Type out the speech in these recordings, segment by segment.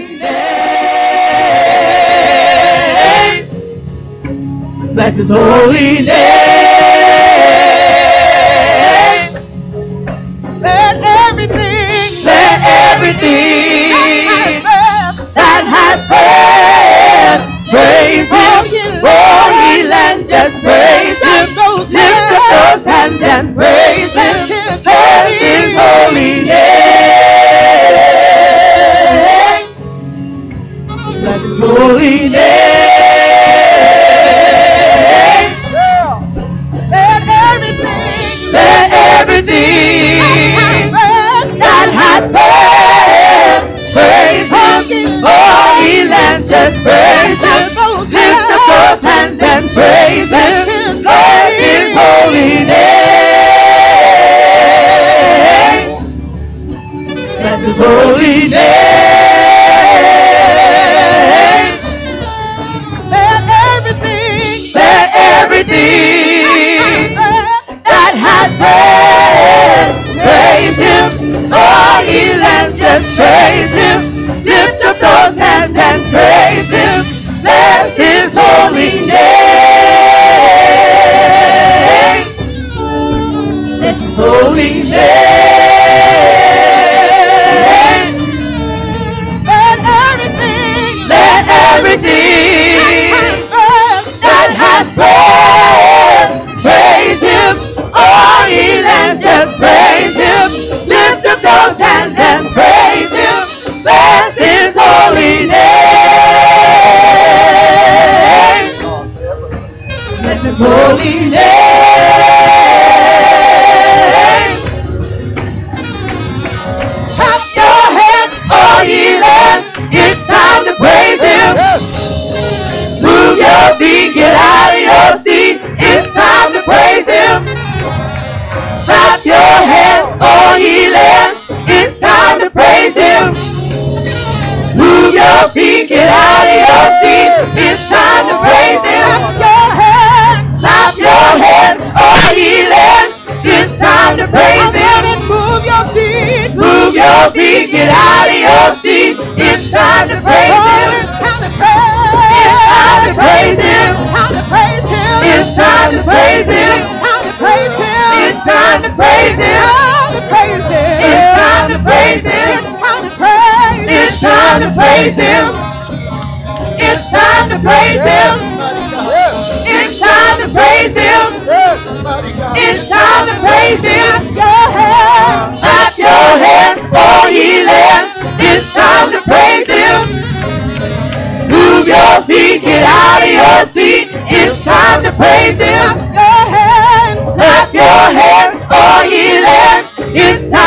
name. Bless his holy name. Let everything, let everything that has breath praise him. Holy land, just praise him. Lift up those hands and praise him. holy name. Let everything, let everything that praise Him. Just praise Him. Lift up hands and praise Him. His holy name. His holy name. praise, Him. All He lands, just praise Him. Lift up those hands.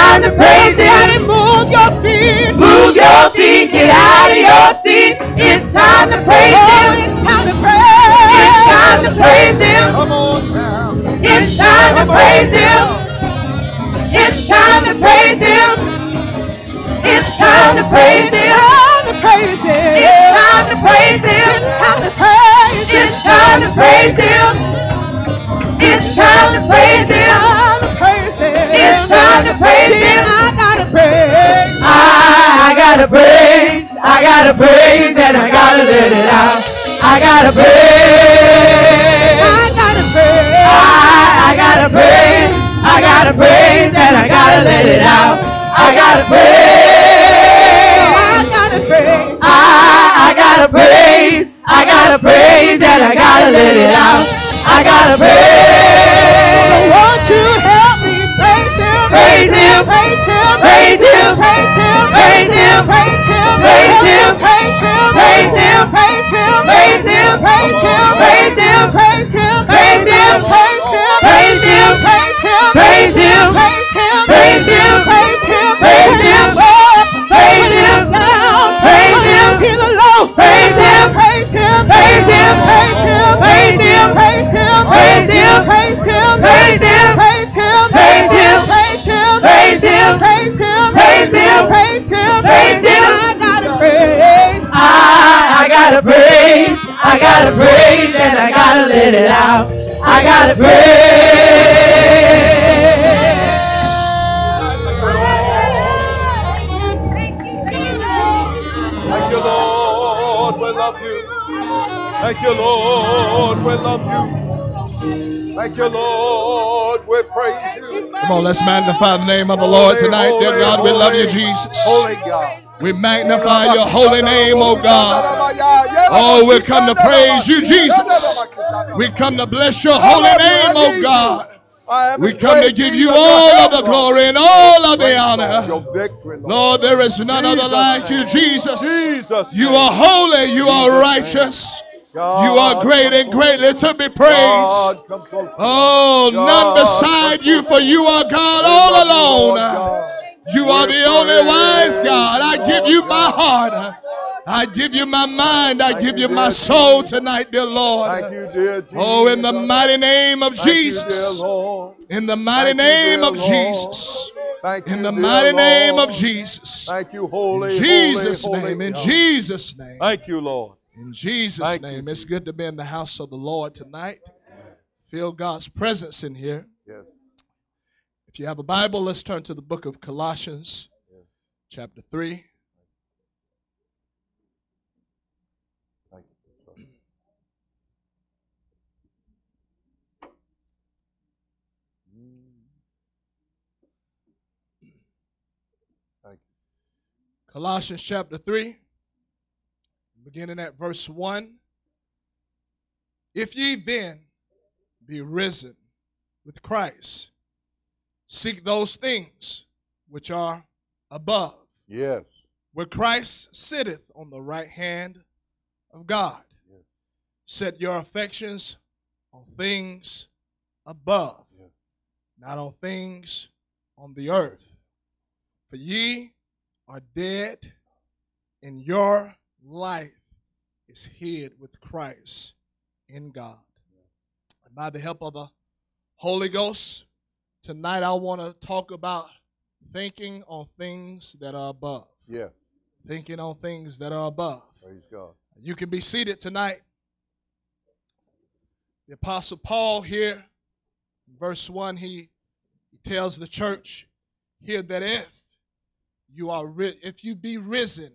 time to praise Him. Move your feet. Move your feet. Get out of your seat. It's time to praise oh, Him. It's time to praise. It's time to praise Him. Come on, now. It's time to praise Him. praise, I gotta praise, and I gotta let it out. I gotta praise, I gotta praise, I, I gotta praise, I gotta praise, and I gotta let it out. I gotta praise, I gotta praise, I, I gotta praise, I gotta praise, and I gotta let it out. I gotta praise. Him, Him, praise Him, praise Him, praise Him, praise Him, praise Him, praise Him, praise Him. Let's magnify the name of the Lord tonight. Dear God, we love you, Jesus. Holy God. We magnify your holy name, oh God. Oh, we come to praise you, Jesus. We come to bless your holy name, oh God. We come to give you all of the glory and all of the honor. Lord. There is none other like you. Jesus. You are holy, you are righteous, you are great and greatly to be praised. God. Oh, none beside you, for you are God all alone. You are the only wise God. I give you my heart. I give you my mind. I give you my soul tonight, dear Thank Lord. you, dear Jesus. Oh, in the mighty name of Thank you, dear Jesus. In the mighty name of. Jesus. Thank In the mighty name of Jesus. Thank you, holy, In Jesus' name. In God. Jesus' name. Thank you, Lord. In Jesus' Thank you, name. It's Jesus. good to be in the house of the Lord tonight. Feel God's presence in here. Yes. If you have a Bible, let's turn to the book of Colossians, chapter 3. Thank you. Mm. Thank Colossians chapter 3, beginning at verse 1. If ye then be risen with Christ, seek those things which are above. Yes. where Christ sitteth on the right hand of God. Yes. Set your affections on things above, Yes. not on things on the earth. For ye are dead, and your life is hid with Christ in God. And by the help of the Holy Ghost, tonight I want to talk about thinking on things that are above. Yes. Thinking on things that are above. Praise God. You can be seated tonight. The Apostle Paul here, verse 1, he, he tells the church here that if you are ri- if you be risen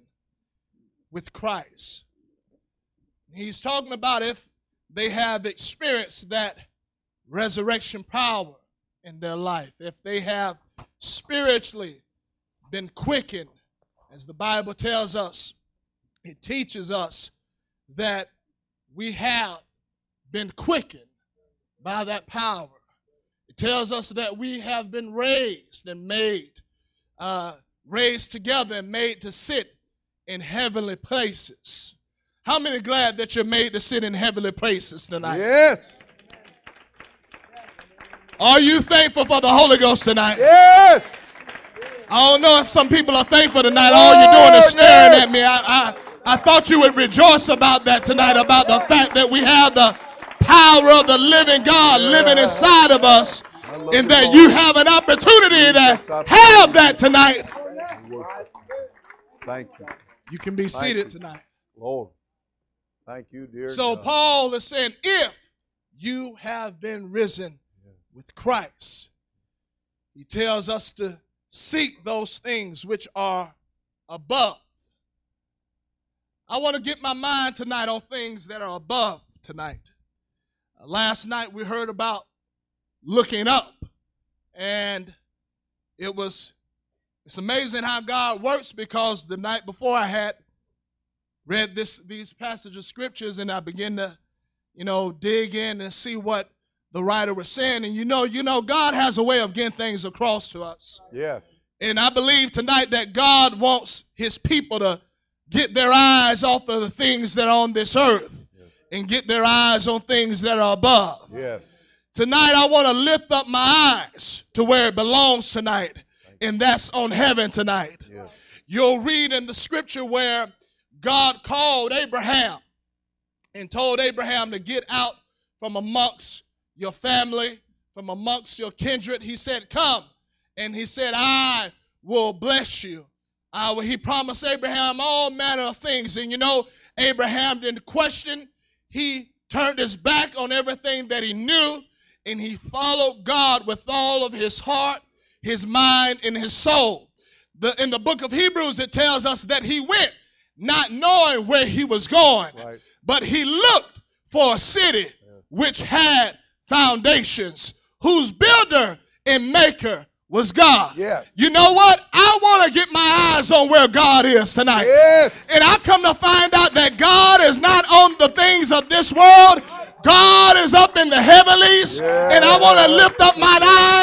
with Christ, he's talking about if they have experienced that resurrection power in their life, if they have spiritually been quickened, as the Bible tells us, it teaches us that we have been quickened by that power. It tells us that we have been raised and made, uh, raised together and made to sit in heavenly places. How many glad that you're made to sit in heavenly places tonight? Yes. Are you thankful for the Holy Ghost tonight? Yes. I don't know if some people are thankful tonight. All you're doing is staring yes. at me. I, I, I thought you would rejoice about that tonight, about the fact that we have the power of the living God living inside of us, and that Lord. you have an opportunity to have that tonight. Thank you, You can be Thank seated you. tonight. Lord. Thank you, dear So God. Paul is saying, if you have been risen with Christ, he tells us to seek those things which are above. I want to get my mind tonight on things that are above tonight. Uh, last night we heard about looking up, and it was it's amazing how God works because the night before I had read this these passages of scriptures and I began to, you know, dig in and see what the writer was saying. And you know, you know, God has a way of getting things across to us. Yeah. And I believe tonight that God wants his people to get their eyes off of the things that are on this earth and get their eyes on things that are above. Yes. Tonight, I want to lift up my eyes to where it belongs tonight, and that's on heaven tonight. Yes. You'll read in the scripture where God called Abraham and told Abraham to get out from amongst your family, from amongst your kindred. He said, Come. And he said, I will bless you. He promised Abraham all manner of things. And you know, Abraham didn't question. He turned his back on everything that he knew and he followed God with all of his heart, his mind, and his soul. The, in the book of Hebrews, it tells us that he went not knowing where he was going. Right. But he looked for a city which had foundations, whose builder and maker was God. Yeah. You know what? I want to get my eyes on where God is tonight. Yes. And I come to find out that God is not on the things of this world. God is up in the heavenlies. And I want to lift up my eyes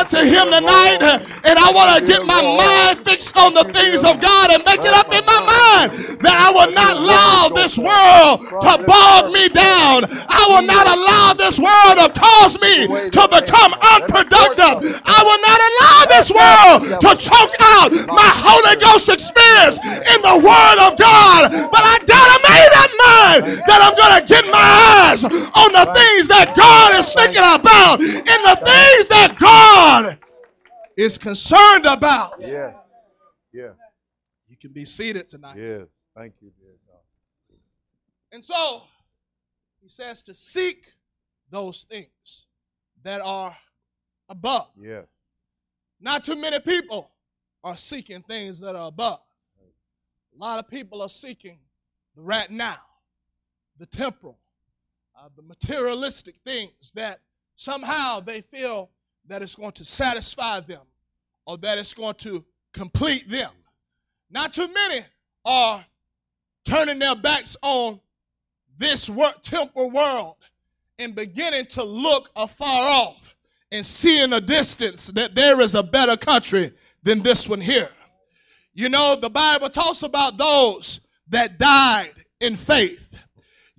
unto Him tonight. And I want to get my mind fixed on the things of God and make it up in my mind that I will not allow this world to bog me down. I will not allow this world to cause me to become unproductive. I will not allow this world to choke out my Holy Ghost experience in the Word of God. But I gotta that I'm gonna get my eyes on the things that God is thinking about and the things that God is concerned about. Yeah. Yeah. You can be seated tonight. Yeah. Thank you, dear God. And so he says to seek those things that are above. Yeah. Not too many people are seeking things that are above. A lot of people are seeking right now, the temporal, uh, the materialistic things that somehow they feel that it's going to satisfy them or that it's going to complete them. Not too many are turning their backs on this wor- temporal world and beginning to look afar off and see in a distance that there is a better country than this one here. You know, the Bible talks about those that died in faith.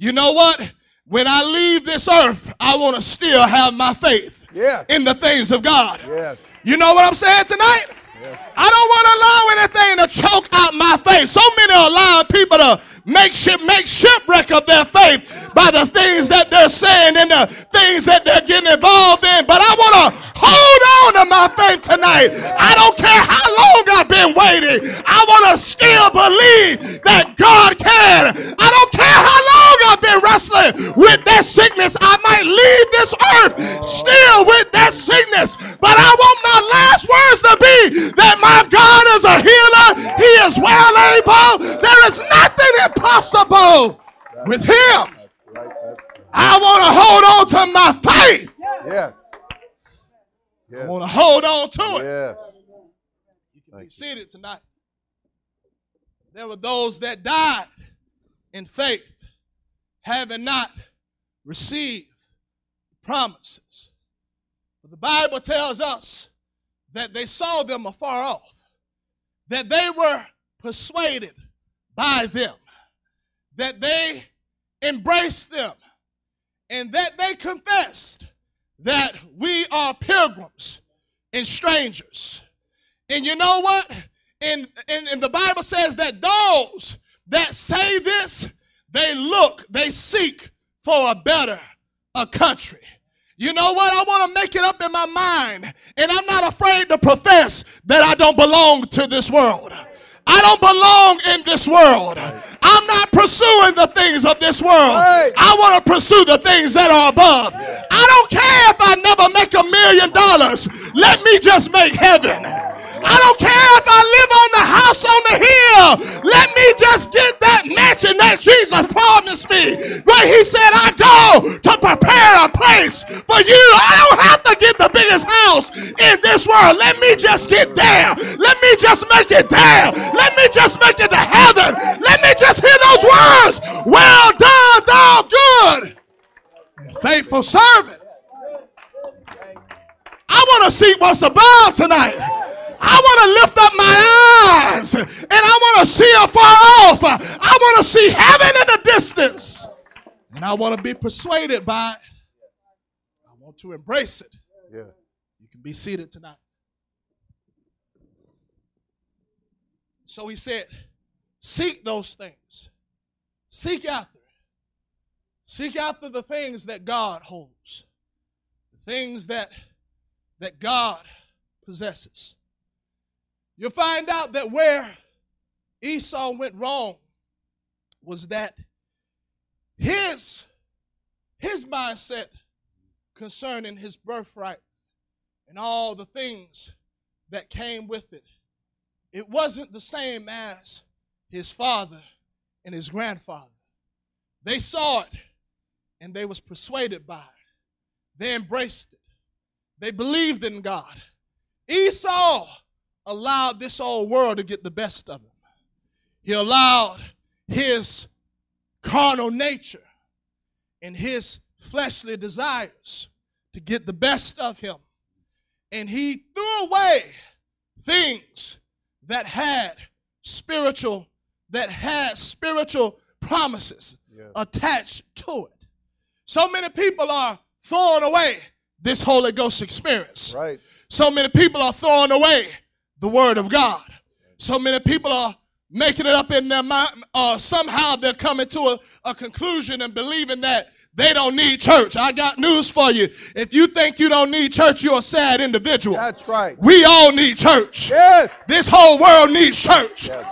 You know what? When I leave this earth, I want to still have my faith Yeah. in the things of God. Yes. You know what I'm saying tonight? Yes. I don't want to allow anything to choke out my faith. So many are allowing people to make ship, make shipwreck of their faith by the things that they're saying and the things that they're getting involved in. But I want to hold on to my faith tonight. I don't care how long I've been waiting. I want to still believe that God can. I don't care how long I've been wrestling with that sickness. I might leave this earth still with that sickness. But I want my last words to be that my God is a healer. He is well able. There is nothing impossible with him. I want to hold on to my faith. right. Yeah. I want to hold on to it. Yeah. You can be seated tonight. There were those that died in faith, having not received promises. But the Bible tells us that they saw them afar off, that they were persuaded by them, that they embraced them, and that they confessed that we are pilgrims and strangers. And you know what? And, and, and the Bible says that those that say this, they look, they seek for a better a country. You know what? I want to make it up in my mind. And I'm not afraid to profess that I don't belong to this world. I don't belong in this world. I'm not pursuing the things of this world. I want to pursue the things that are above. I don't care if I never make a million dollars. Let me just make heaven. I don't care if I live on the house on the hill. Let me just get that mansion that Jesus promised me. Where he said, I go to prepare a place for you. I don't have to get the biggest house in this world. Let me just get there. Let me just make it there. Let me just make it to heaven. Let me just hear those words. Well done, thou good faithful servant. I want to see what's above tonight. I want to lift up my eyes and I want to see afar off. I want to see heaven in the distance. And I want to be persuaded by it. I want to embrace it. Yeah. You can be seated tonight. So he said, Seek those things. Seek after. Seek after the things that God holds, the things that, that God possesses. You'll find out that where Esau went wrong was that his, his mindset concerning his birthright and all the things that came with it, it wasn't the same as his father and his grandfather. They saw it and they was persuaded by it. They embraced it. They believed in God. Esau allowed this old world to get the best of him. He allowed his carnal nature and his fleshly desires to get the best of him. And he threw away things that had spiritual that had spiritual promises attached to it. So many people are throwing away this Holy Ghost experience. Right. So many people are throwing away the Word of God. So many people are making it up in their mind. Uh, somehow they're coming to a, a conclusion and believing that they don't need church. I got news for you. If you think you don't need church, you're a sad individual. That's right. We all need church. Yes. This whole world needs church. Yes.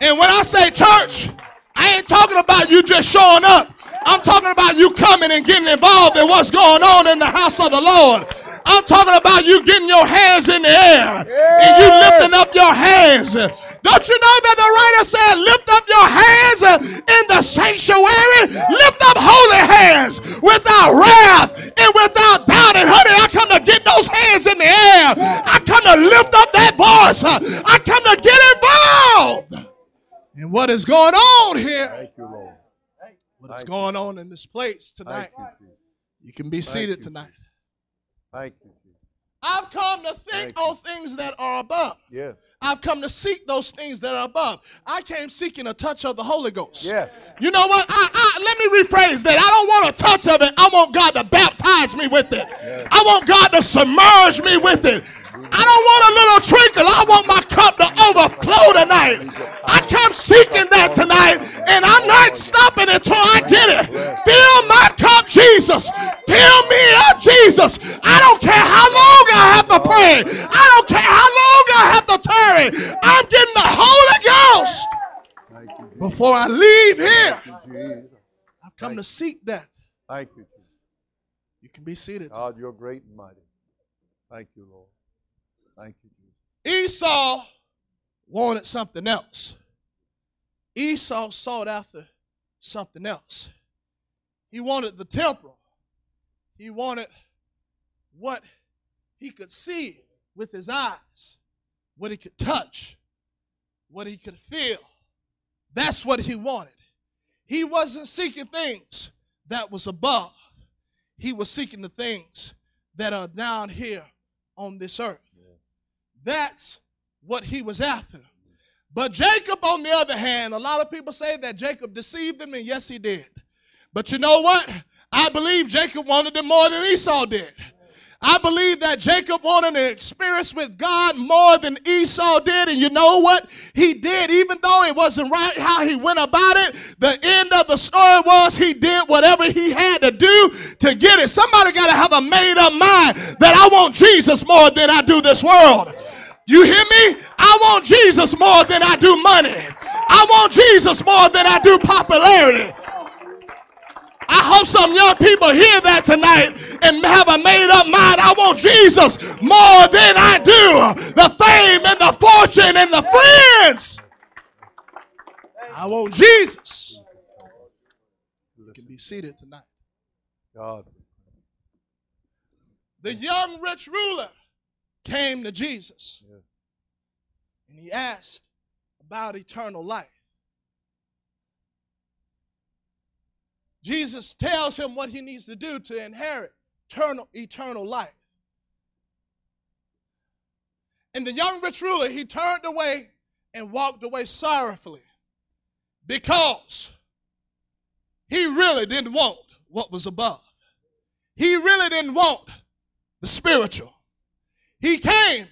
And when I say church, I ain't talking about you just showing up. I'm talking about you coming and getting involved in what's going on in the house of the Lord. I'm talking about you getting your hands in the air and you Yeah. lifting up your hands. Don't you know that the writer said, lift up your hands in the sanctuary? Lift up holy hands without wrath and without doubt. And honey, I come to get those hands in the air. I come to lift up that voice. I come to get involved. And what is going on here? Thank you, Lord. What is going on in this place tonight? You, You can be Thank seated you, tonight. Thank you, I've come to think Thank you. things that are above. Yes. I've come to seek those things that are above. I came seeking a touch of the Holy Ghost. Yeah. You know what? I, I, let me rephrase that. I don't want a touch of it. I want God to baptize me with it. I want God to submerge me with it. I don't want a little trickle. I want my cup to overflow tonight. I come seeking that tonight, and I'm not stopping until I get it. Fill my cup, Jesus. Fill me up, Jesus. I don't care how long I have to pray. I don't care how long I have to tarry. I'm getting the Holy Ghost Thank you, Jesus. before I leave here. Thank you, Jesus. I've come to seek that. Thank you, You can be seated. God, you're great and mighty. Thank you, Lord. Esau wanted something else. Esau sought after something else. He wanted the temporal. He wanted what he could see with his eyes, what he could touch, what he could feel. That's what he wanted. He wasn't seeking things that was above. He was seeking the things that are down here on this earth. That's what he was after. But Jacob, on the other hand, a lot of people say that Jacob deceived them, and yes, he did. But you know what? I believe Jacob wanted it more than Esau did. I believe that Jacob wanted an experience with God more than Esau did. And you know what? He did, even though it wasn't right how he went about it. The end of the story was he did whatever he had to do to get it. Somebody got to have a made up mind that I want Jesus more than I do this world. You hear me? I want Jesus more than I do money. I want Jesus more than I do popularity. I hope some young people hear that tonight and have a made up mind. I want Jesus more than I do the fame and the fortune and the friends. I want Jesus. You can be seated tonight. God. The young rich ruler came to Jesus Yeah. and he asked about eternal life. Jesus tells him what he needs to do to inherit eternal, eternal life. And the young rich ruler, he turned away and walked away sorrowfully because he really didn't want what was above. He really didn't want the spiritual. He came,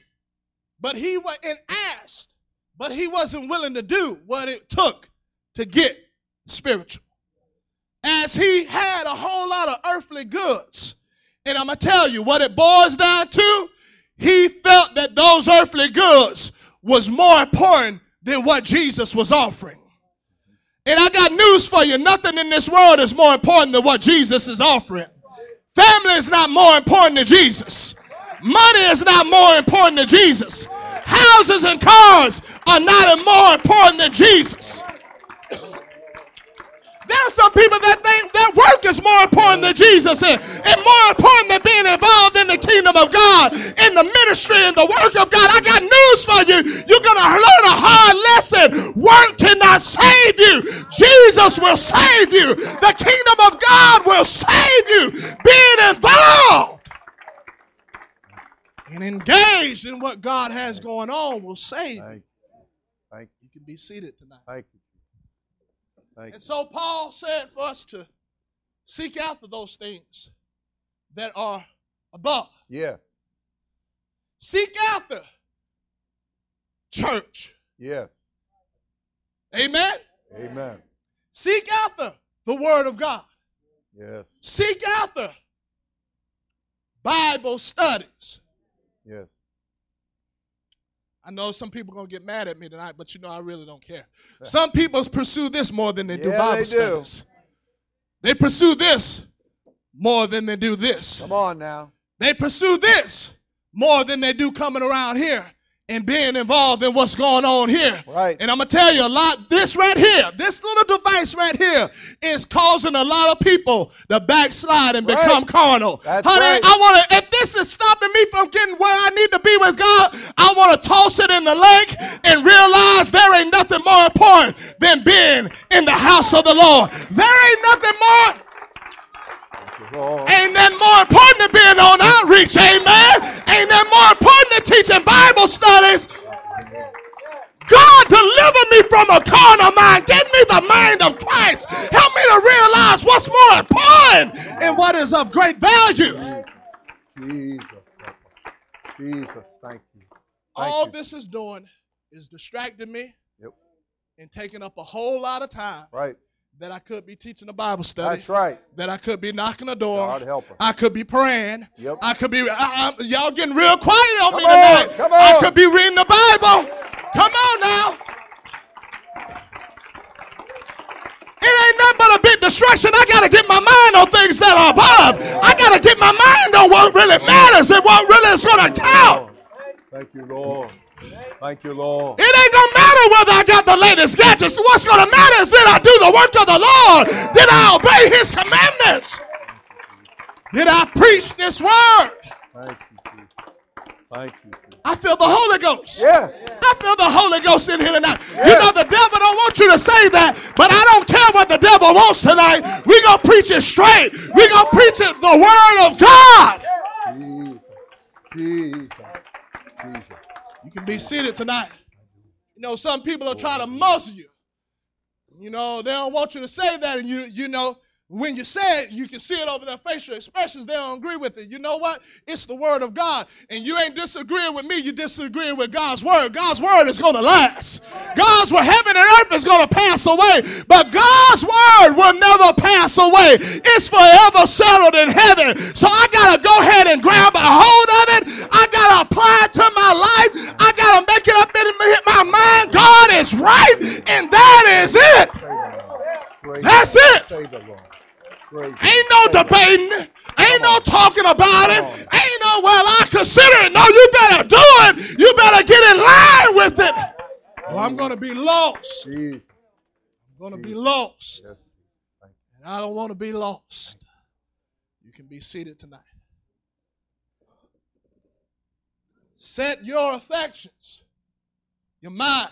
but he went and asked, but he wasn't willing to do what it took to get spiritual. As he had a whole lot of earthly goods. And I'm to tell you what it boils down to. He felt that those earthly goods was more important than what Jesus was offering. And I got news for you. Nothing in this world is more important than what Jesus is offering. Family is not more important than Jesus. Money is not more important than Jesus. houses and cars are not more important than Jesus. There are some people that think that work is more important than Jesus and, and more important than being involved in the kingdom of God, in the ministry and the work of God. I got news for you. You're going to learn a hard lesson. Work cannot save you. Jesus will save you. The kingdom of God will save you. Being involved and engaged in what God has going on will save you. Thank you. Thank You can be seated tonight. Thank you. Thank And you. so Paul said for us to seek after those things that are above. Yeah. Seek after church. Yeah. Amen. Amen. Seek after the word of God. Yes. Seek after Bible studies. Yes. I know some people are gonna get mad at me tonight, but you know I really don't care. Some people pursue this more than they do Yeah, Bible they do. They pursue this more than they do this. Come on now. They pursue this more than they do coming around here and being involved in what's going on here. Right. And I'm gonna tell you a lot. This right here, this little device right here, is causing a lot of people to backslide and Right. become carnal. That's Honey, right. I want to. This is stopping me from getting where I need to be with God, I want to toss it in the lake and realize there ain't nothing more important than being in the house of the Lord. There ain't nothing more. Thank you, Lord. Ain't that more important than being on outreach, amen? Ain't that more important than teaching Bible studies? God, deliver me from a carnal mind. Give me the mind of Christ. Help me to realize what's more important and what is of great value. Jesus. Thank you. Thank All you. this is doing is distracting me Yep. and taking up a whole lot of time Right. that I could be teaching a Bible study, That's right. that I could be knocking a door, God help us. I could be praying. Yep. I could be. I, I, y'all getting real quiet on me Come on, tonight. come I could be reading the Bible. Come on now. It ain't nothing but a big distraction. I gotta get my mind on things that are above. I gotta get my mind on what really matters and what really is gonna count. Thank you, Lord. Thank you, Lord. It ain't gonna matter whether I got the latest gadgets. What's gonna matter is did I do the work of the Lord? Did I obey His commandments? Did I preach this word? Thank you, Jesus. Thank you, Jesus. I feel the Holy Ghost. Yeah. I feel the Holy Ghost in here tonight. You know the devil don't want you to say that, but I don't care what the devil wants tonight. We gonna preach it straight. We gonna preach it the word of God. Jesus. Jesus. Jesus. You can be seated tonight. You know, some people are trying to muzzle you. You know, they don't want you to say that, and you you know, when you say it, you can see it over their facial expressions. They don't agree with it. You know what? It's the word of God. And you ain't disagreeing with me, you disagreeing with God's word. God's word is gonna last. God's word, heaven and earth is gonna pass away, but God's word will never pass away. It's forever settled in heaven. So I gotta go ahead and grab a hold of it. I gotta apply it to my life. I gotta make it up in my mind. God is right, and that is it. Praise the Lord. Praise That's it. Ain't no debating. Ain't no talking about it. Ain't no, well, I consider it. No, you better do it. You better get in line with it. Or I'm going to be lost. I'm going to be lost. And I don't want to be lost. You can be seated tonight. Set your affections, your mind,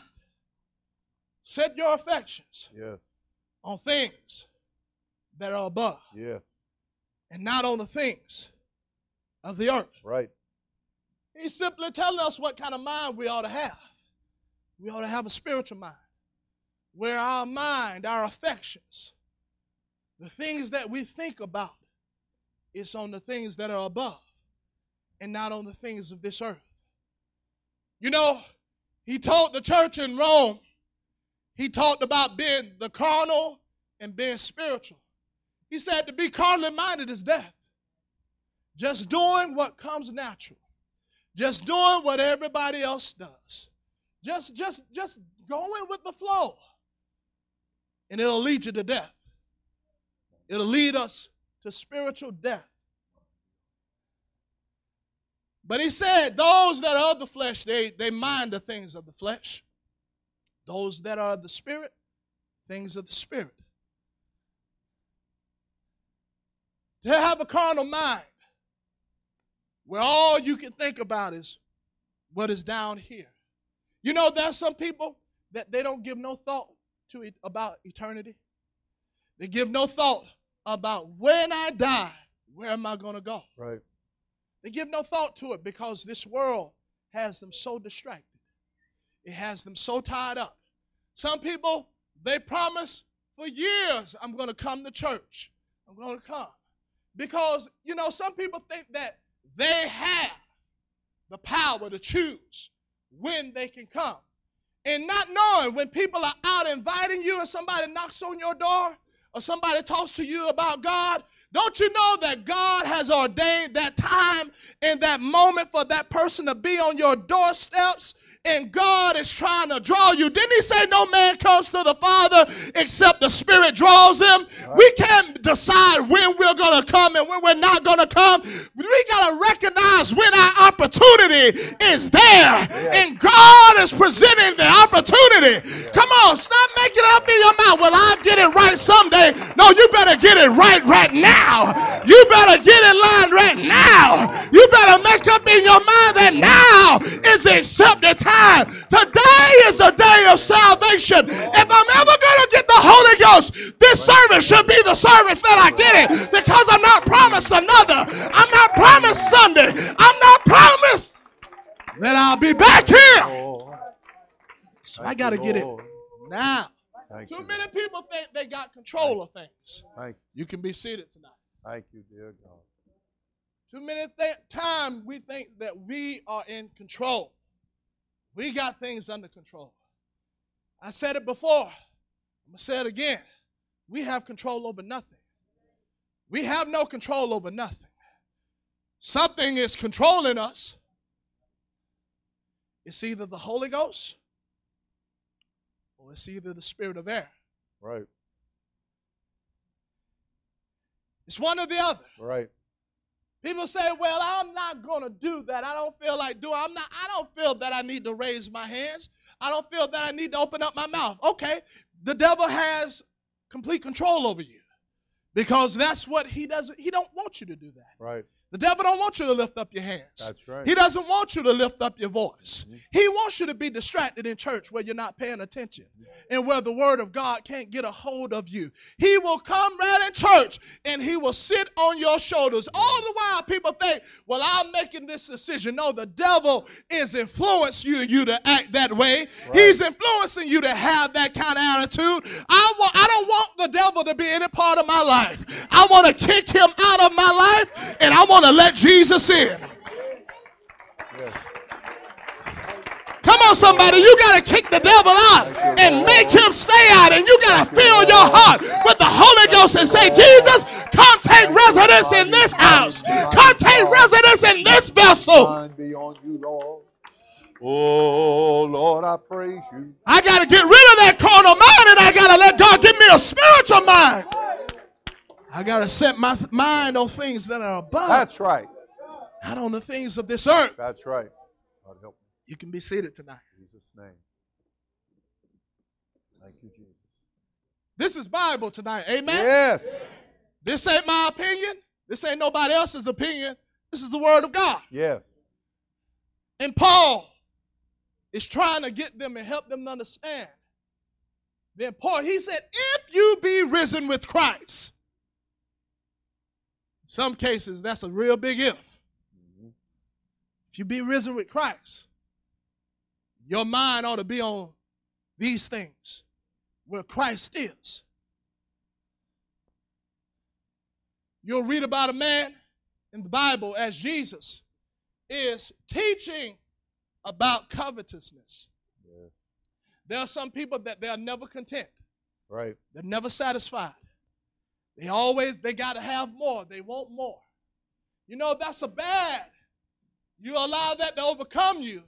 set your affections Yeah. On things that are above Yeah. and not on the things of the earth. Right. He's simply telling us what kind of mind we ought to have. We ought to have a spiritual mind where our mind, our affections, the things that we think about, is on the things that are above and not on the things of this earth. You know, he told the church in Rome, he talked about being the carnal and being spiritual. He said to be carnally minded is death. Just doing what comes natural. Just doing what everybody else does. Just just just going with the flow. And it'll lead you to death. It'll lead us to spiritual death. But he said, those that are of the flesh, they, they mind the things of the flesh. Those that are of the spirit, things of the spirit. To have a carnal mind where all you can think about is what is down here. You know, there's some people that they don't give no thought to it about eternity. They give no thought about when I die, where am I going to go? Right. They give no thought to it because this world has them so distracted. It has them so tied up. Some people, they promise for years, I'm going to come to church. I'm going to come. Because, you know, some people think that they have the power to choose when they can come. And not knowing when people are out inviting you and somebody knocks on your door or somebody talks to you about God, don't you know that God has ordained that time and that moment for that person to be on your doorsteps and God is trying to draw you. Didn't he say no man comes to the Father except the Spirit draws him? Right. We can't decide when we're going to come and when we're not going to come. We got to recognize when our opportunity is there. Yeah. And God is presenting the opportunity. Yeah. Come on, stop making up in your mind. Well, I'll get it right someday. No, you better get it right right now. You better get in line right now. You better make up in your mind that now is the accepted time time. Today is the day of salvation. If I'm ever going to get the Holy Ghost, this service should be the service that I get it because I'm not promised another. I'm not promised Sunday. I'm not promised that I'll be back here. So I got to get it now. Too many people think they got control of things. thank You can be seated tonight. Thank you, dear God. Too many th- times we think that we are in control. We got things under control. I said it before. I'm going to say it again. We have control over nothing. We have no control over nothing. Something is controlling us. It's either the Holy Ghost or it's either the spirit of air. Right. It's one or the other. Right. People say, "Well, I'm not going to do that. I don't feel like doing. I'm not. I don't feel that I need to raise my hands. I don't feel that I need to open up my mouth." Okay, the devil has complete control over you because that's what he doesn't. He don't want you to do that. Right. The devil don't want you to lift up your hands. That's right. He doesn't want you to lift up your voice. Mm-hmm. He wants you to be distracted in church where you're not paying attention and where the word of God can't get a hold of you. He will come right in church and he will sit on your shoulders. All the while people think, well, I'm making this decision. No, the devil is influencing you, you to act that way. Right. He's influencing you to have that kind of attitude. I, want, I don't want the devil to be any part of my life. I want to kick him out of my life and I want want to let Jesus in. Come on, somebody. You got to kick the devil out and make him stay out. And you got to fill your heart with the Holy Ghost and say, Jesus, come take residence in this house. Come take residence in this vessel. Oh, Lord, I praise you. I got to get rid of that carnal mind and I got to let God give me a spiritual mind. I got to set my mind on things that are above. That's right. Not on the things of this earth. That's right. God help me. You can be seated tonight. In Jesus' name. Thank you, Jesus. This is Bible tonight. Amen. Yes. This ain't my opinion. This ain't nobody else's opinion. This is the word of God. Yes. And Paul is trying to get them and help them to understand. Then Paul, he said, if you be risen with Christ, some cases, that's a real big if. Mm-hmm. If you be risen with Christ, your mind ought to be on these things where Christ is. You'll read about a man in the Bible as Jesus is teaching about covetousness. Yeah. There are some people that they are never content. Right. They're never satisfied. They always they got to have more. They want more. You know that's a bad. You allow that to overcome you.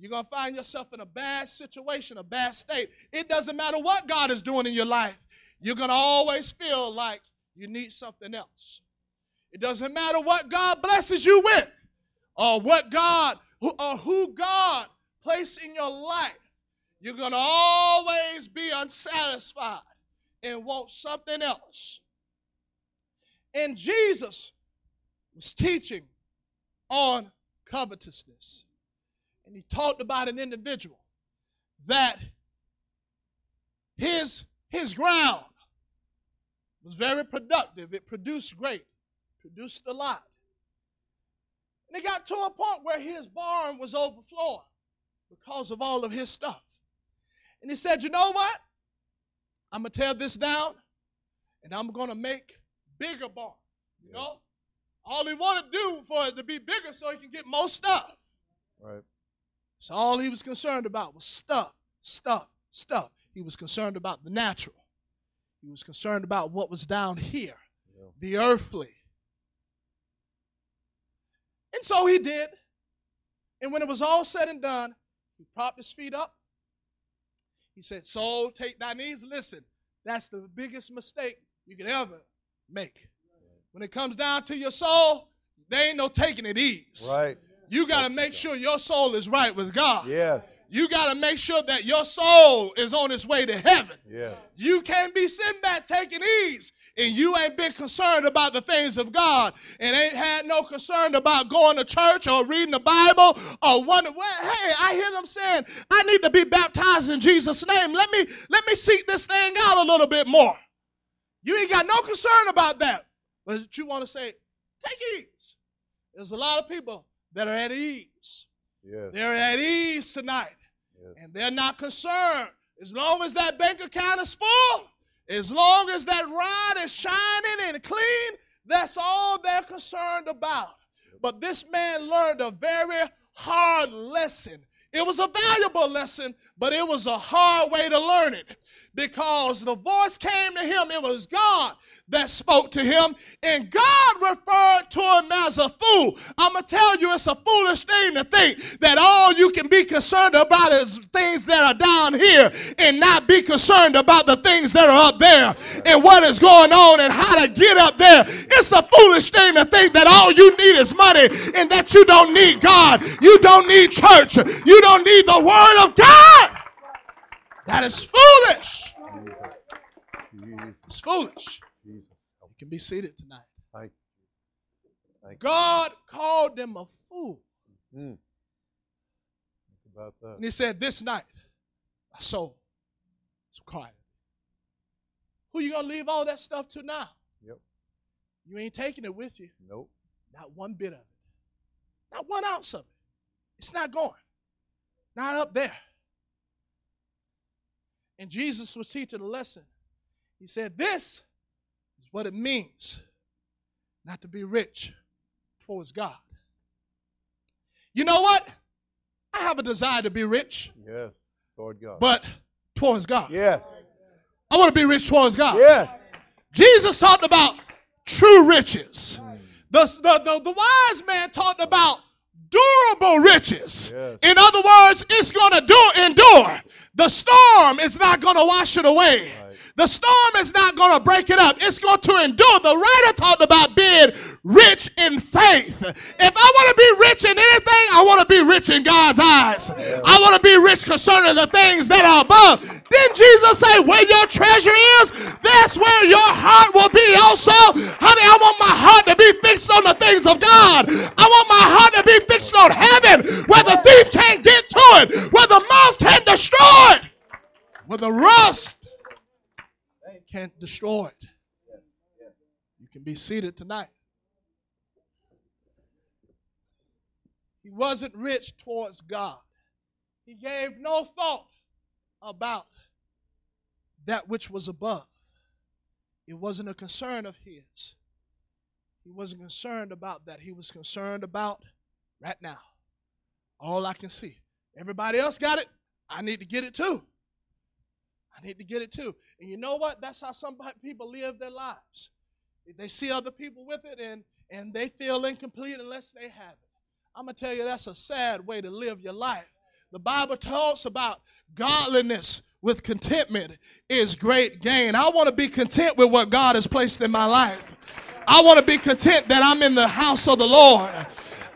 You're going to find yourself in a bad situation, a bad state. It doesn't matter what God is doing in your life. You're going to always feel like you need something else. It doesn't matter what God blesses you with. or what God or who God placed in your life, you're going to always be unsatisfied and want something else. And Jesus was teaching on covetousness. And he talked about an individual that his, his ground was very productive. It produced great, produced a lot. And it got to a point where his barn was overflowing because of all of his stuff. And he said, You know what? I'm going to tear this down and I'm going to make bigger barn. You know? All he wanted to do for it to be bigger so he can get more stuff. Right. So all he was concerned about was stuff, stuff, stuff. He was concerned about the natural. He was concerned about what was down here, Yeah. the earthly. And so he did. And when it was all said and done, he propped his feet up. He said, Soul, take thy knees. Listen, that's the biggest mistake you could ever make. When it comes down to your soul, there ain't no taking it ease. Right. You got to make sure your soul is right with God. Yes. You got to make sure that your soul is on its way to heaven. Yes. You can't be sitting back taking ease and you ain't been concerned about the things of God and ain't had no concern about going to church or reading the Bible or wondering, well, hey, I hear them saying, I need to be baptized in Jesus' name. Let me let me seek this thing out a little bit more. You ain't got no concern about that. But you want to say, take ease. There's a lot of people that are at ease. Yes. They're at ease tonight Yes. and they're not concerned. As long as that bank account is full, as long as that rod is shining and clean, that's all they're concerned about. But this man learned a very hard lesson. It was a valuable lesson, but it was a hard way to learn it because the voice came to him. It was God that spoke to him, and God referred to him as a fool. I'm going to tell you, it's a foolish thing to think that all you can be concerned about is things that are down here and not be concerned about the things that are up there and what is going on and how to get up there. It's a foolish thing to think that all you need is money and that you don't need God. You don't need church. You don't need the Word of God. That is foolish. Jesus. It's foolish. Jesus. You can be seated tonight. Thank you. Thank God called them a fool. you. Mm. Think about that. And he said, This night, my soul is crying. Who you gonna leave all that stuff to now? Yep. You ain't taking it with you. Nope. Not one bit of it. Not one ounce of it. It's not going. Not up there. And Jesus was teaching a lesson. He said, This is what it means not to be rich towards God. You know what? I have a desire to be rich, Yes. Lord God. but towards God. yes. I want to be rich towards God. Yes. Jesus talked about true riches. Mm. The, the, the, the wise man talked about durable riches. Yes. In other words, it's going to do endure. The storm is not going to wash it away. Right. The storm is not going to break it up. It's going to endure. The writer talked about being rich in faith. If I want to be rich in anything, I want to be rich in God's eyes. I want to be rich concerning the things that are above. Didn't Jesus say, where your treasure is, that's where your heart will be? Honey, I want my heart to be fixed on the things of God. I want my heart to be fixed on heaven, where the thief can't get to it, where the moth can't destroy it, where the rust can't destroy it. You can be seated tonight. He wasn't rich towards God. He gave no thought about that which was above. It wasn't a concern of his. He wasn't concerned about that. He was concerned about right now. All I can see. Everybody else got it. I need to get it too. I need to get it too. And you know what? That's how some people live their lives. They see other people with it and, and they feel incomplete unless they have it. I'm going to tell you that's a sad way to live your life. The Bible talks about godliness with contentment is great gain. I want to be content with what God has placed in my life. I want to be content that I'm in the house of the Lord.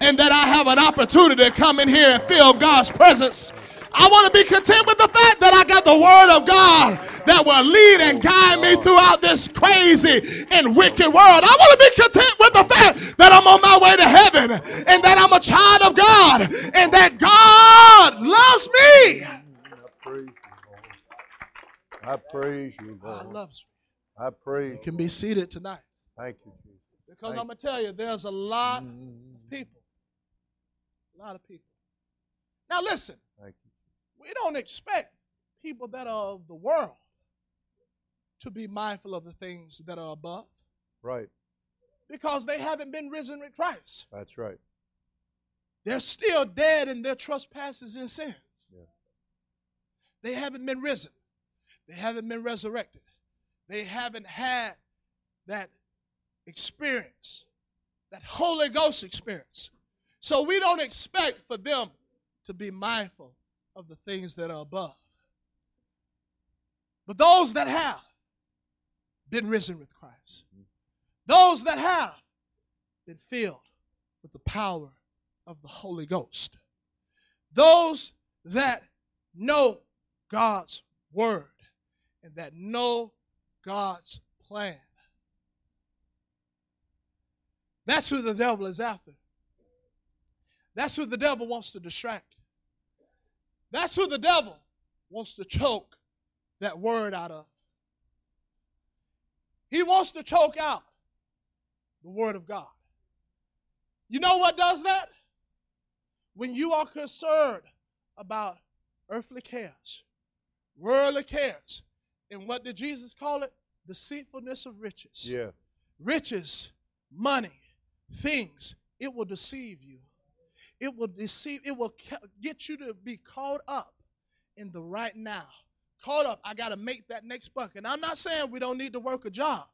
and that I have an opportunity to come in here and feel God's presence. I want to be content with the fact that I got the word of God that will lead and guide me throughout this crazy and wicked world. I want to be content with the fact that I'm on my way to heaven and that I'm a child of God and that God loves me. I praise you, Lord. I praise you, God loves I praise. You you. can be seated tonight Thank you, Jesus. because Thank I'm going to tell you there's a lot of Mm, people. A lot of people. Now listen. Thank you. we don't expect people that are of the world to be mindful of the things that are above Right. because they haven't been risen with Christ. That's right. They're still dead in their trespasses and sins. Yeah. They haven't been risen. They haven't been resurrected. They haven't had that experience, that Holy Ghost experience. So we don't expect for them to be mindful of the things that are above. But those that have been risen with Christ, mm-hmm. those that have been filled with the power of the Holy Ghost, those that know God's word and that know God's plan. That's who the devil is after. That's who the devil wants to distract. That's who the devil wants to choke that word out of. He wants to choke out the word of God. You know what does that? When you are concerned about earthly cares, worldly cares, and what did Jesus call it? Deceitfulness of riches. Yeah. Riches, money, things, it will deceive you. It will deceive, it will get you to be caught up in the right now. Caught up, I got to make that next buck. And I'm not saying we don't need to work a job,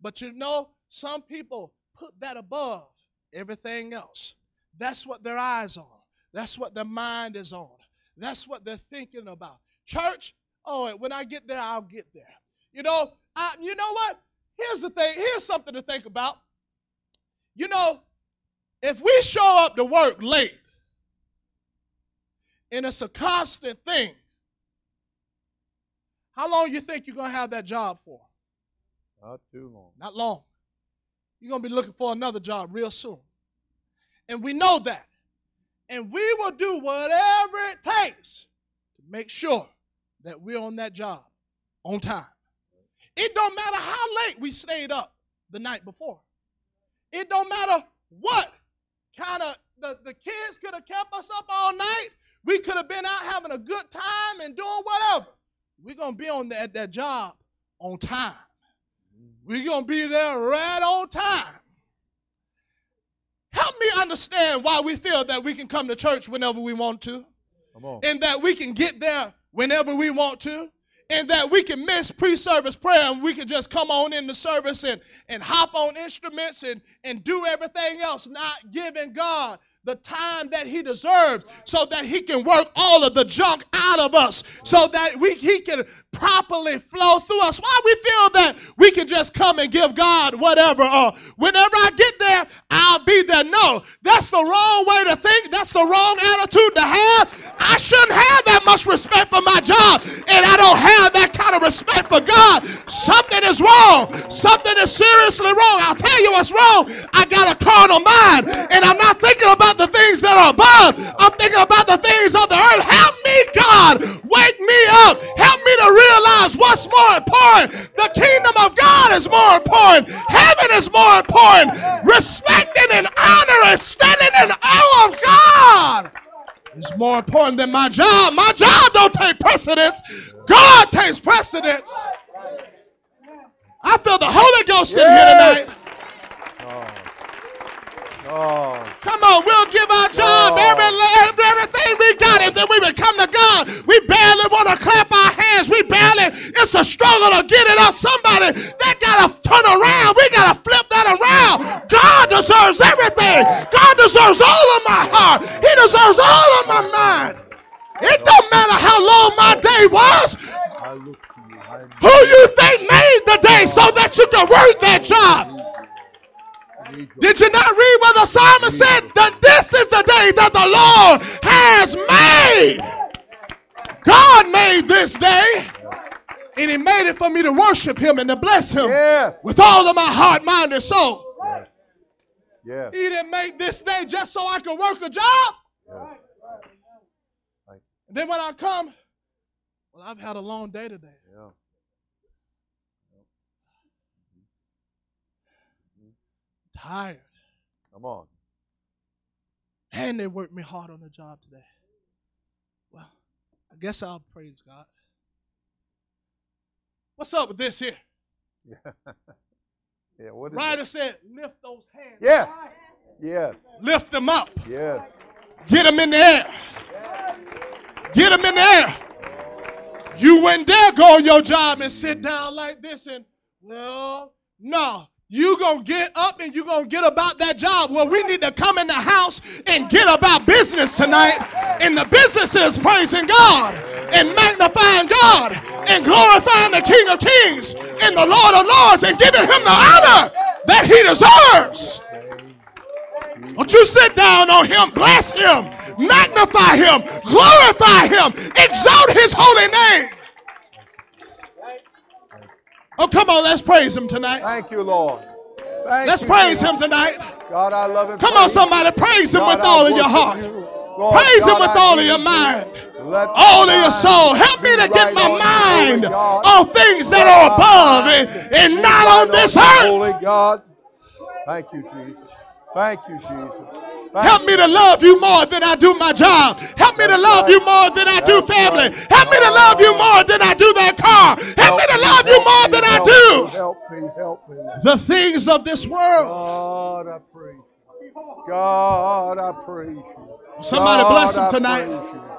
but you know, some people put that above everything else. That's what their eyes on. That's what their mind is on. That's what they're thinking about. Church, oh, when I get there, I'll get there. You know, I, you know what? Here's the thing. Here's something to think about. You know, if we show up to work late, and it's a constant thing, how long you think you're gonna have that job for? Not too long. Not long. You're gonna be looking for another job real soon. And we know that. And we will do whatever it takes to make sure that we're on that job on time. It don't matter how late we stayed up the night before. It don't matter what kind of the, the kids could have kept us up all night. We could have been out having a good time and doing whatever. We're gonna be on that, that job on time. We're gonna be there right on time. Help me understand why we feel that we can come to church whenever we want to, and that we can get there whenever we want to, and that we can miss pre-service prayer and we can just come on in the service and, and hop on instruments and, and do everything else, not giving God the time that he deserves so that he can work all of the junk out of us so that we he can properly flow through us. Why we feel that we can just come and give god whatever or whenever i get there i'll be there? No that's the wrong way to think. That's the wrong attitude to have. I shouldn't have that much respect for my job and i don't have that kind of respect for god. Something is wrong. Something is seriously wrong. I'll tell you what's wrong. I got a carnal mind and i'm not thinking about the things that are above. I'm thinking about the things of the earth. Help me god. Wake me up. Help me to realize what's more important. The kingdom of god is more important. Heaven is more important. Respecting and honoring standing in awe of god is more important than my job. My job don't take precedence. God takes precedence. I feel the holy ghost in here tonight. Oh. Come on, we'll give our job Oh. every, every everything we got, and then we will come to God. We barely want to clap our hands. We barely. It's a struggle to get it up. Somebody that gotta turn around. We gotta flip that around. God deserves everything. God deserves all of my heart. He deserves all of my mind. It don't matter how long my day was. I look to you. I Who you think made the day so that you can work that job? Did you not read where the psalmist said that this is the day that the Lord has made? God made this day, and He made it for me to worship Him and to bless Him Yes. with all of my heart, mind, and soul. Yeah. He didn't make this day just so I could work a job. yes. And then when I come, well, I've had a long day today. Yeah. Tired. Come on. And they worked me hard on the job today. Well, I guess I'll praise God. What's up with this here? Yeah. yeah. What is Writer it? said, lift those hands. Yes. high. Yes. Lift them up. Yes. Get them in the air. Get them in the air. You wouldn't dare go on your job and sit down like this and, well, no. You gonna get up and you gonna get about that job. Well, we need to come in the house and get about business tonight. And the business is praising God and magnifying God and glorifying the King of Kings and the Lord of Lords and giving him the honor that he deserves. Don't you sit down on him, bless him, magnify him, glorify him, exalt his holy name. Oh, come on, let's praise him tonight. Thank you, Lord. Thank Let's you, praise Jesus. him tonight. God, I love and Come on, praise you. somebody, praise him God, with I all of your heart. you. Lord Praise him with I all of your you. mind. Let All of your soul. Help me to get right my on mind God. on things that are above and, and not right on this earth. Holy God. Thank you, Jesus. Thank you, Jesus. Help me to love you more than I do my job. Help me to love you more than I do family. Help me to love you more than I do that car. Help me to love you more than I do Help me, help me. the things of this world. God, I praise you. God, I praise you. Somebody bless him tonight.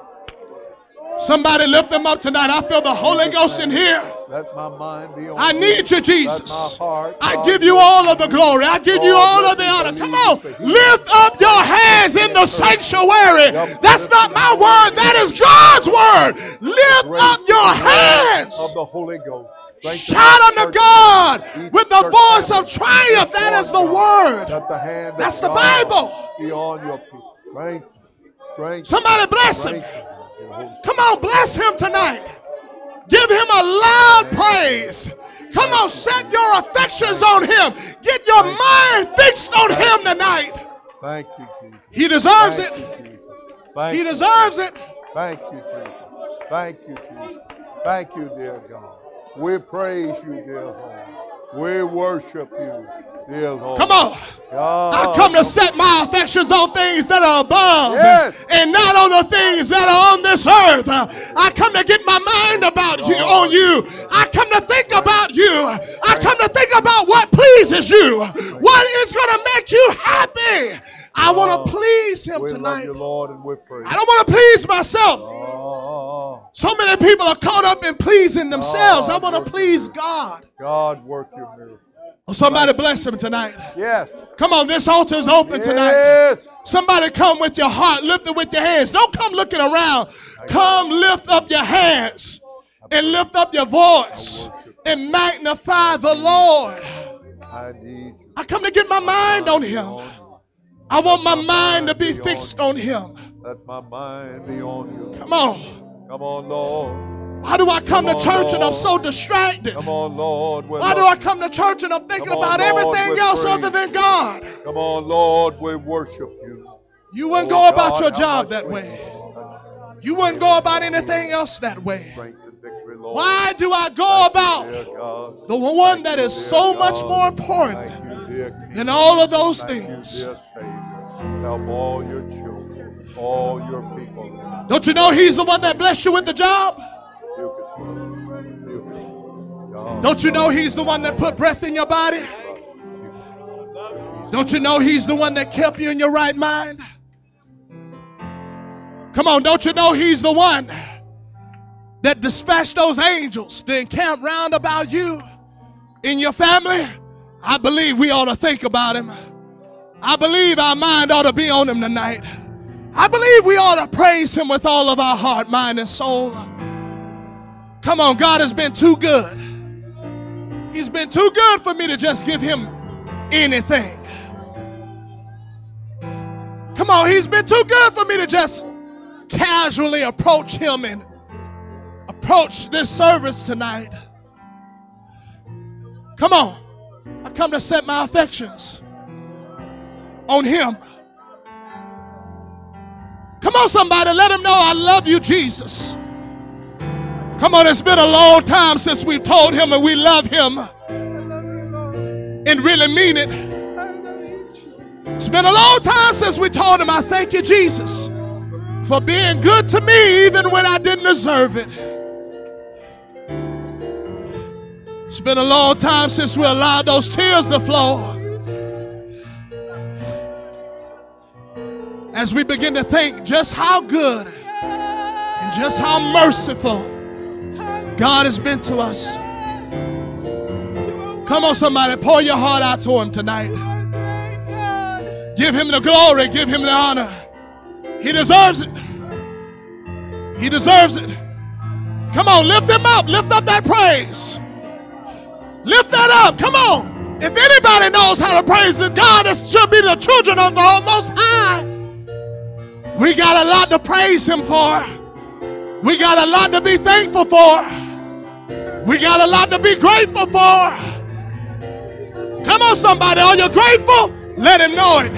Somebody lift them up tonight. I feel the Holy Ghost in here. Let my mind be on I need you, Jesus. Heart, I give you all of the glory. I give you all of the honor. Come on. Lift up your hands in the sanctuary. That's not my word. That is God's word. Lift up your hands. Of the Holy Ghost. Shout unto God with the voice of triumph. That is the word. Let the hand of That's the Bible. Be on your people. Somebody bless him. Come on, bless him tonight. Give him a loud praise. Come on, set your affections on him. Get your mind fixed on him tonight. Thank you, Jesus. He deserves Thank it. you, Jesus. He deserves it. Thank you, Jesus. Thank you, Jesus. Thank you, dear God. We praise you, dear Lord. We worship you, Come on. I come to set my affections on things that are above Yes. and not on the things that are on this earth. I come to get my mind about you on you. I come to think about you. I come to think about what pleases you. What is going to make you happy. I want to please him tonight. you, Lord, and we praise I don't want to please myself. Oh, So many people are caught up in pleasing oh, themselves. I want to please God. God, work your miracle. Oh, somebody bless him tonight. Yes. Come on, this altar is open tonight. Yes. Somebody come with your heart, lift it with your hands. Don't come looking around. Come lift up your hands and lift up your voice and magnify the Lord. I need you. I come to get my mind on Him. I want my mind to be fixed on Him. Let my mind be on you. Come on. Come on, Lord. Why do I come to Come on, church and I'm so distracted? Come on, Lord. we Why do I come to church and I'm thinking on, about Lord, everything else praise other than. God? Come on, Lord. We worship you. You wouldn't Oh, go about your job that way. You wouldn't go about anything else that way. Strength and victory, Lord. Why do I go about the one that is so much more important Thank you, dear King. than all of those things? you, dear Savior. Help all your children, all your people. Don't you know He's the one that blessed you with the job? Don't you know He's the one that put breath in your body? Don't you know He's the one that kept you in your right mind? Come on, don't you know He's the one that dispatched those angels to encamp round about you in your family? I believe we ought to think about Him. I believe our mind ought to be on Him tonight. I believe we ought to praise Him with all of our heart, mind, and soul. Come on, God has been too good. He's been too good for me to just give Him anything. Come on, he's been too good for me to just casually approach him and approach this service tonight. Come on. I come to set my affections on him. Come on, somebody, let him know I love you, Jesus. Come on, it's been a long time since we've told him and we love him and really mean it. It's been a long time since we told him, I thank you, Jesus, for being good to me even when I didn't deserve it. It's been a long time since we allowed those tears to flow. As we begin to think just how good and just how merciful God has been to us. Come on, somebody, pour your heart out to Him tonight. Give Him the glory, give Him the honor. He deserves it. He deserves it. Come on, lift Him up, lift up that praise. Lift that up. Come on. If anybody knows how to praise the God, it should be the children of the Most High. We got a lot to praise Him for. We got a lot to be thankful for. We got a lot to be grateful for. Come on, somebody. Are you grateful? Let Him know it.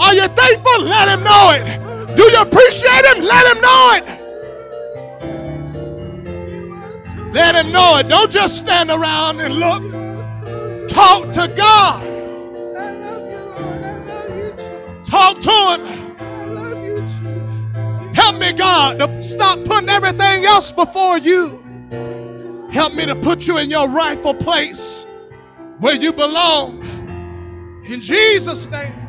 Are you thankful? Let Him know it. Do you appreciate Him? Let Him know it. Let Him know it. Don't just stand around and look. Talk to God. Talk to Him. Help me, God, to stop putting everything else before you. Help me to put you in your rightful place where you belong. In Jesus' name.